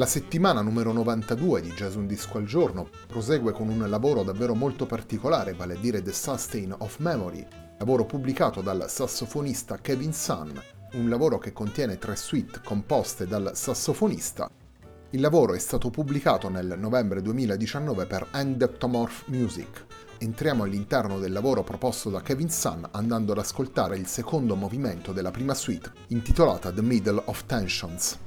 La settimana numero 92 di Jazz Un Disco al Giorno prosegue con un lavoro davvero molto particolare, vale a dire The Sustain of Memory, lavoro pubblicato dal sassofonista Kevin Sun, un lavoro che contiene tre suite composte dal sassofonista. Il lavoro è stato pubblicato nel novembre 2019 per Endectomorph Music. Entriamo all'interno del lavoro proposto da Kevin Sun andando ad ascoltare il secondo movimento della prima suite, intitolata The Middle of Tensions.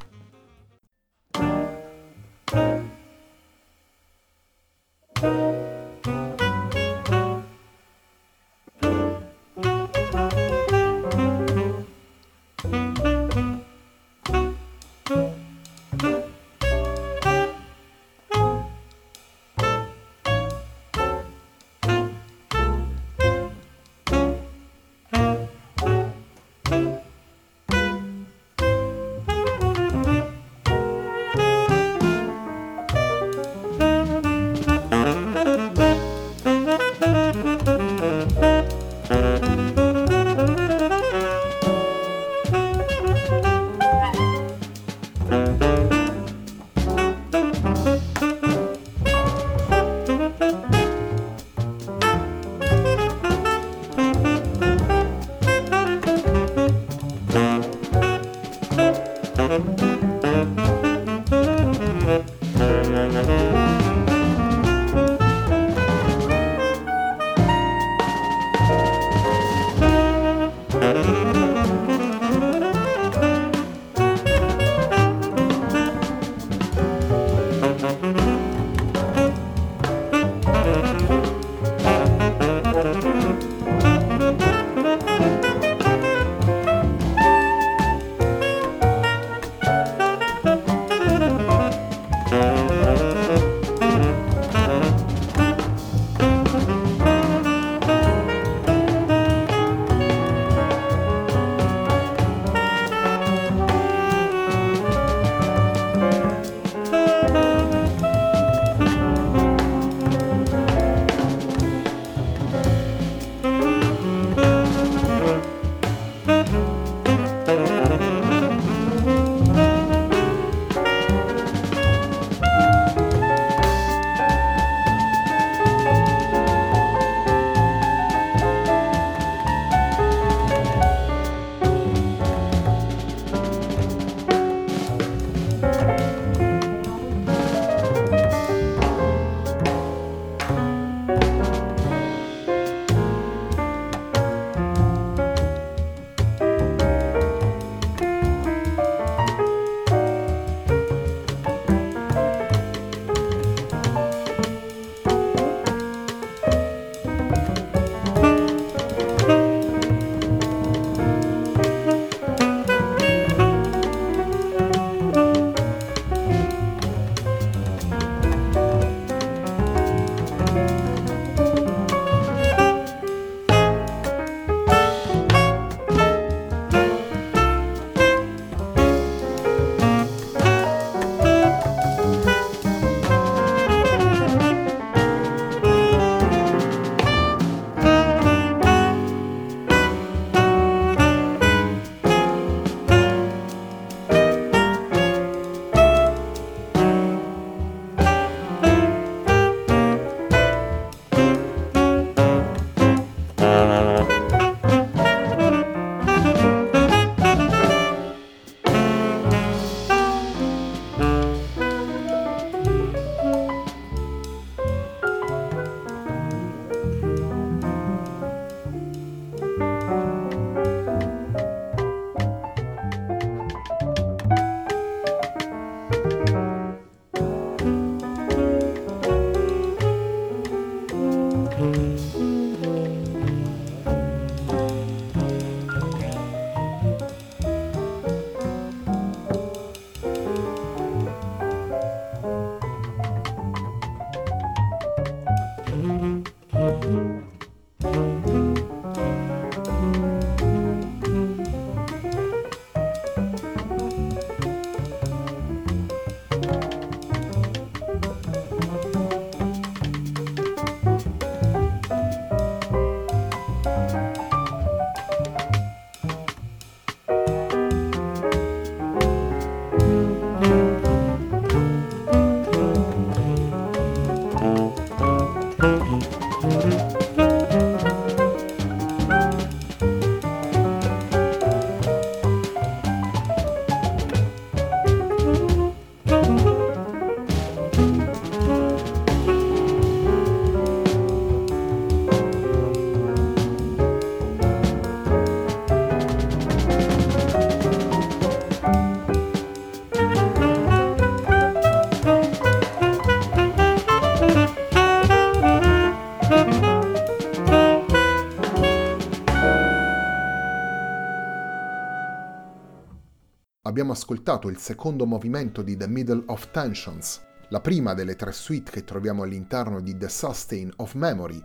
Abbiamo ascoltato il secondo movimento di The Middle of Tensions, la prima delle tre suite che troviamo all'interno di The Sustain of Memory,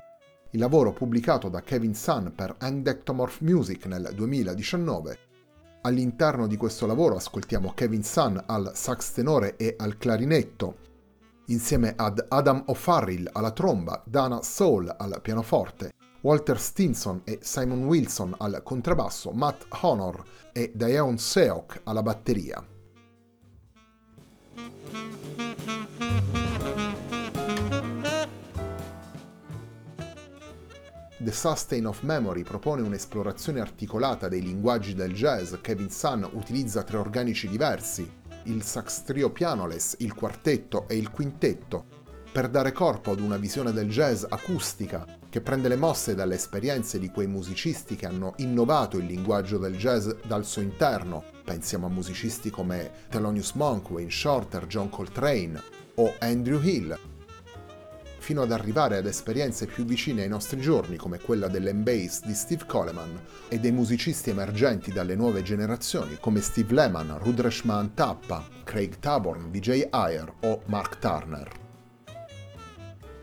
il lavoro pubblicato da Kevin Sun per Endectomorph Music nel 2019. All'interno di questo lavoro ascoltiamo Kevin Sun al sax tenore e al clarinetto, insieme ad Adam O'Farrill alla tromba, Dana Soul al pianoforte, Walter Stinson e Simon Wilson al contrabbasso, Matt Honor e Dion Seok alla batteria. The Sustain of Memory propone un'esplorazione articolata dei linguaggi del jazz. Kevin Sun utilizza tre organici diversi, il sax trio pianoless, il quartetto e il quintetto, per dare corpo ad una visione del jazz acustica che prende le mosse dalle esperienze di quei musicisti che hanno innovato il linguaggio del jazz dal suo interno. Pensiamo a musicisti come Thelonious Monk, Wayne Shorter, John Coltrane o Andrew Hill, fino ad arrivare ad esperienze più vicine ai nostri giorni come quella dell'embase di Steve Coleman e dei musicisti emergenti dalle nuove generazioni come Steve Lehman, Rudreshman Tappa, Craig Taborn, Vijay Iyer o Mark Turner.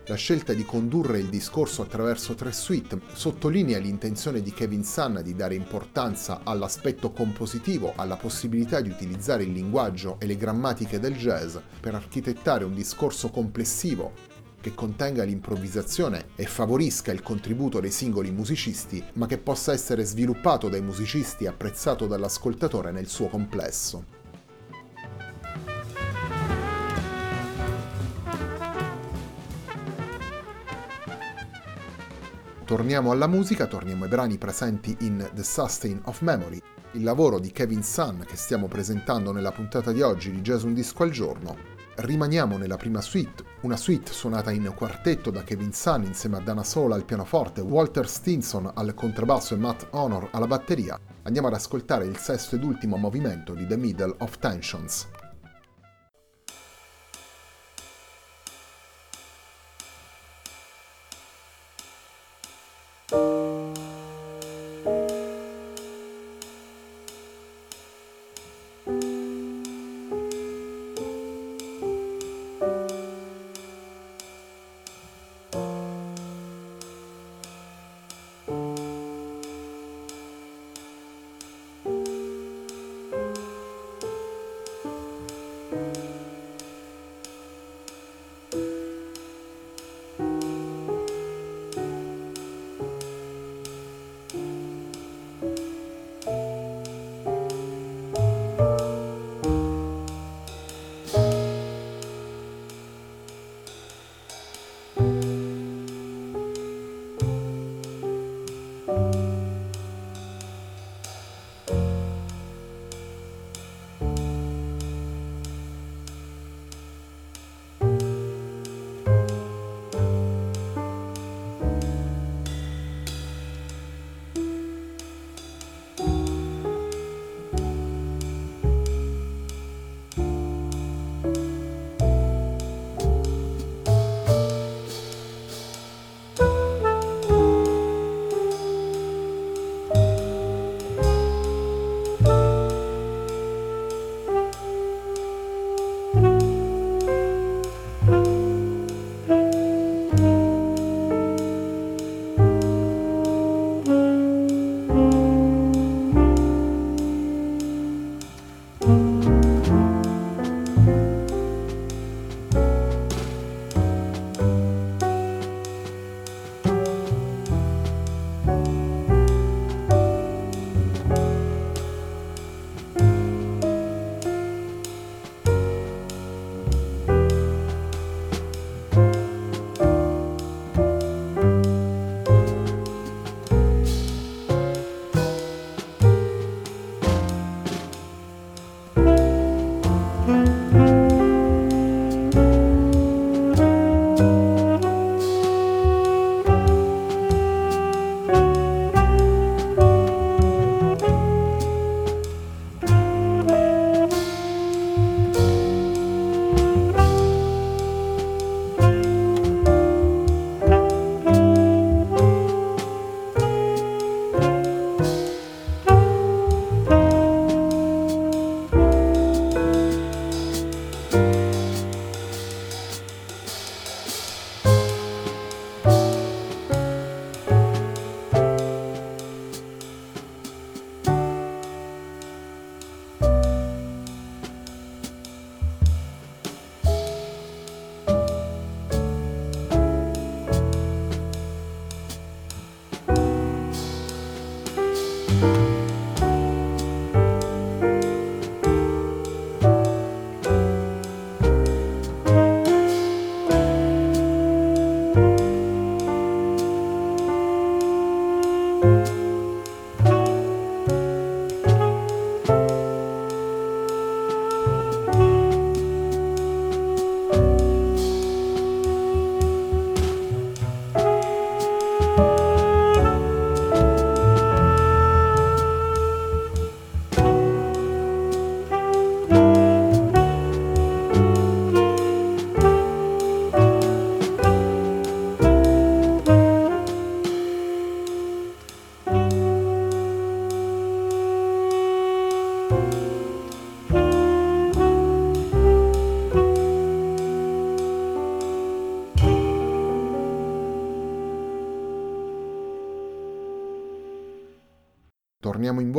La scelta di condurre il discorso attraverso tre suite sottolinea l'intenzione di Kevin Sun di dare importanza all'aspetto compositivo, alla possibilità di utilizzare il linguaggio e le grammatiche del jazz per architettare un discorso complessivo che contenga l'improvvisazione e favorisca il contributo dei singoli musicisti, ma che possa essere sviluppato dai musicisti e apprezzato dall'ascoltatore nel suo complesso. Torniamo alla musica, torniamo ai brani presenti in The Sustain of Memory, il lavoro di Kevin Sun che stiamo presentando nella puntata di oggi di Jazz Un Disco al Giorno, rimaniamo nella prima suite, una suite suonata in quartetto da Kevin Sun insieme a Dana Sola al pianoforte, Walter Stinson al contrabbasso e Matt Honor alla batteria. Andiamo ad ascoltare il sesto ed ultimo movimento di The Middle of Tensions.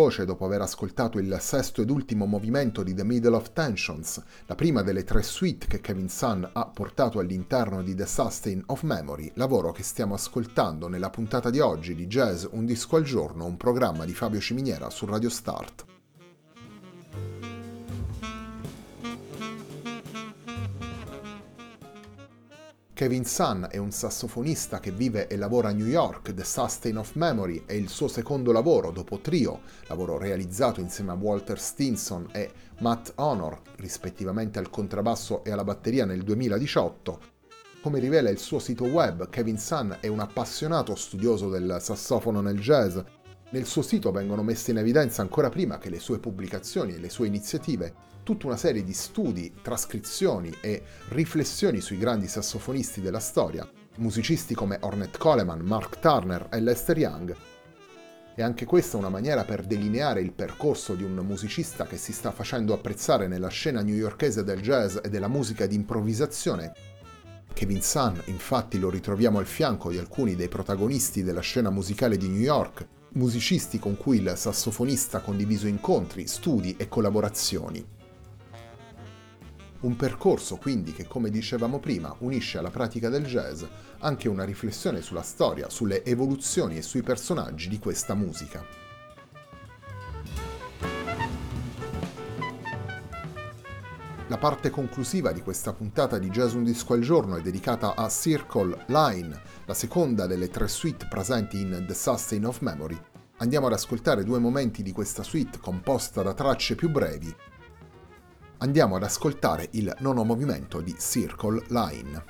Voce dopo aver ascoltato il sesto ed ultimo movimento di The Middle of Tensions, la prima delle tre suite che Kevin Sun ha portato all'interno di The Sustain of Memory, lavoro che stiamo ascoltando nella puntata di oggi di Jazz Un disco al giorno, un programma di Fabio Ciminiera su Radio Start. Kevin Sun è un sassofonista che vive e lavora a New York, The Sustain of Memory è il suo secondo lavoro dopo Trio, lavoro realizzato insieme a Walter Stinson e Matt Honor, rispettivamente al contrabbasso e alla batteria nel 2018. Come rivela il suo sito web, Kevin Sun è un appassionato studioso del sassofono nel jazz. Nel suo sito vengono messe in evidenza ancora prima che le sue pubblicazioni e le sue iniziative tutta una serie di studi, trascrizioni e riflessioni sui grandi sassofonisti della storia, musicisti come Ornette Coleman, Mark Turner e Lester Young. E anche questa una maniera per delineare il percorso di un musicista che si sta facendo apprezzare nella scena newyorkese del jazz e della musica di improvvisazione. Kevin Sun, infatti, lo ritroviamo al fianco di alcuni dei protagonisti della scena musicale di New York, musicisti con cui il sassofonista ha condiviso incontri, studi e collaborazioni. Un percorso quindi che, come dicevamo prima, unisce alla pratica del jazz anche una riflessione sulla storia, sulle evoluzioni e sui personaggi di questa musica. La parte conclusiva di questa puntata di Jazz Un Disco al Giorno è dedicata a Circle Line, la seconda delle tre suite presenti in The Sustain of Memory. Andiamo ad ascoltare due momenti di questa suite composta da tracce più brevi andiamo ad ascoltare il nono movimento di Circle Line.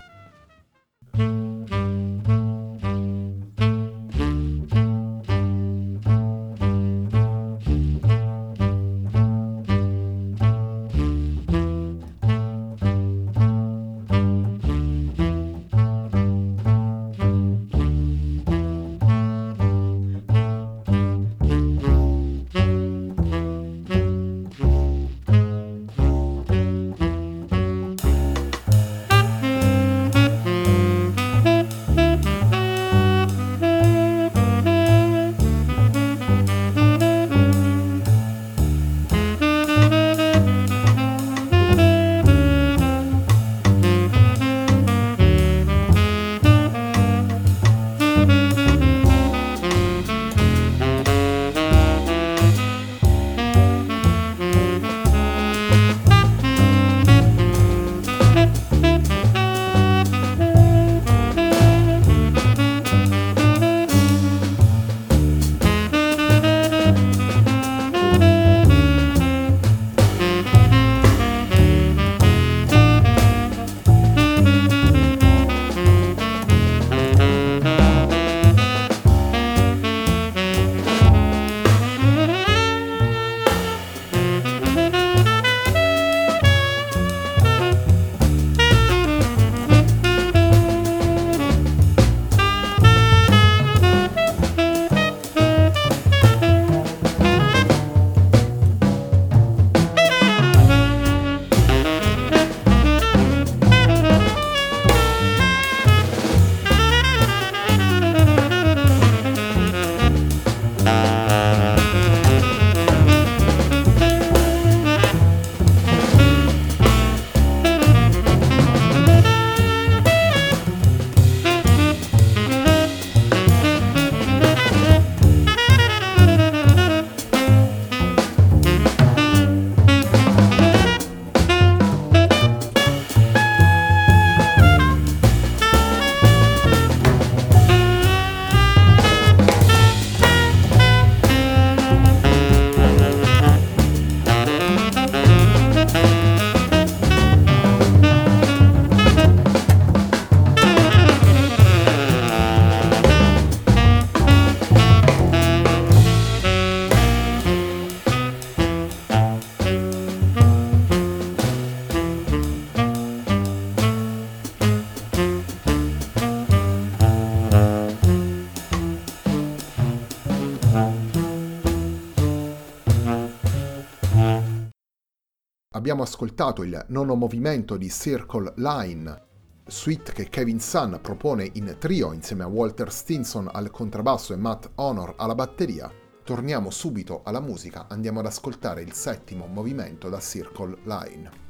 Ascoltato il nono movimento di Circle Line, suite che Kevin Sun propone in trio insieme a Walter Stinson al contrabbasso e Matt Honor alla batteria. Torniamo subito alla musica, andiamo ad ascoltare il settimo movimento da Circle Line.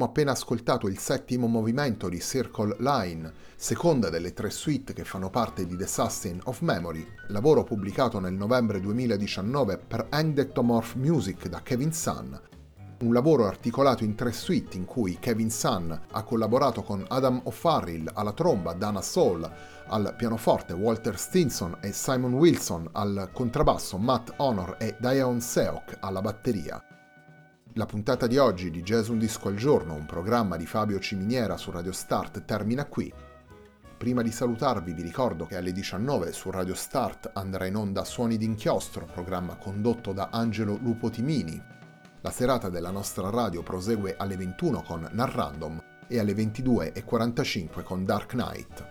Abbiamo appena ascoltato il settimo movimento di Circle Line, seconda delle tre suite che fanno parte di The Sustain of Memory, lavoro pubblicato nel novembre 2019 per Endectomorph Music da Kevin Sun. Un lavoro articolato in tre suite in cui Kevin Sun ha collaborato con Adam O'Farrill alla tromba, Dana Soul al pianoforte, Walter Stinson e Simon Wilson al contrabbasso, Matt Honor e Dion Seok alla batteria. La puntata di oggi di Jazz Un Disco al Giorno, un programma di Fabio Ciminiera su Radio Start, termina qui. Prima di salutarvi vi ricordo che alle 19 su Radio Start andrà in onda Suoni d'inchiostro, programma condotto da Angelo Lupo Timini. La serata della nostra radio prosegue alle 21 con Narrandom e alle 22.45 con Dark Knight.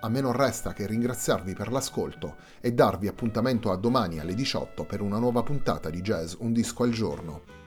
A me non resta che ringraziarvi per l'ascolto e darvi appuntamento a domani alle 18 per una nuova puntata di Jazz Un Disco al Giorno.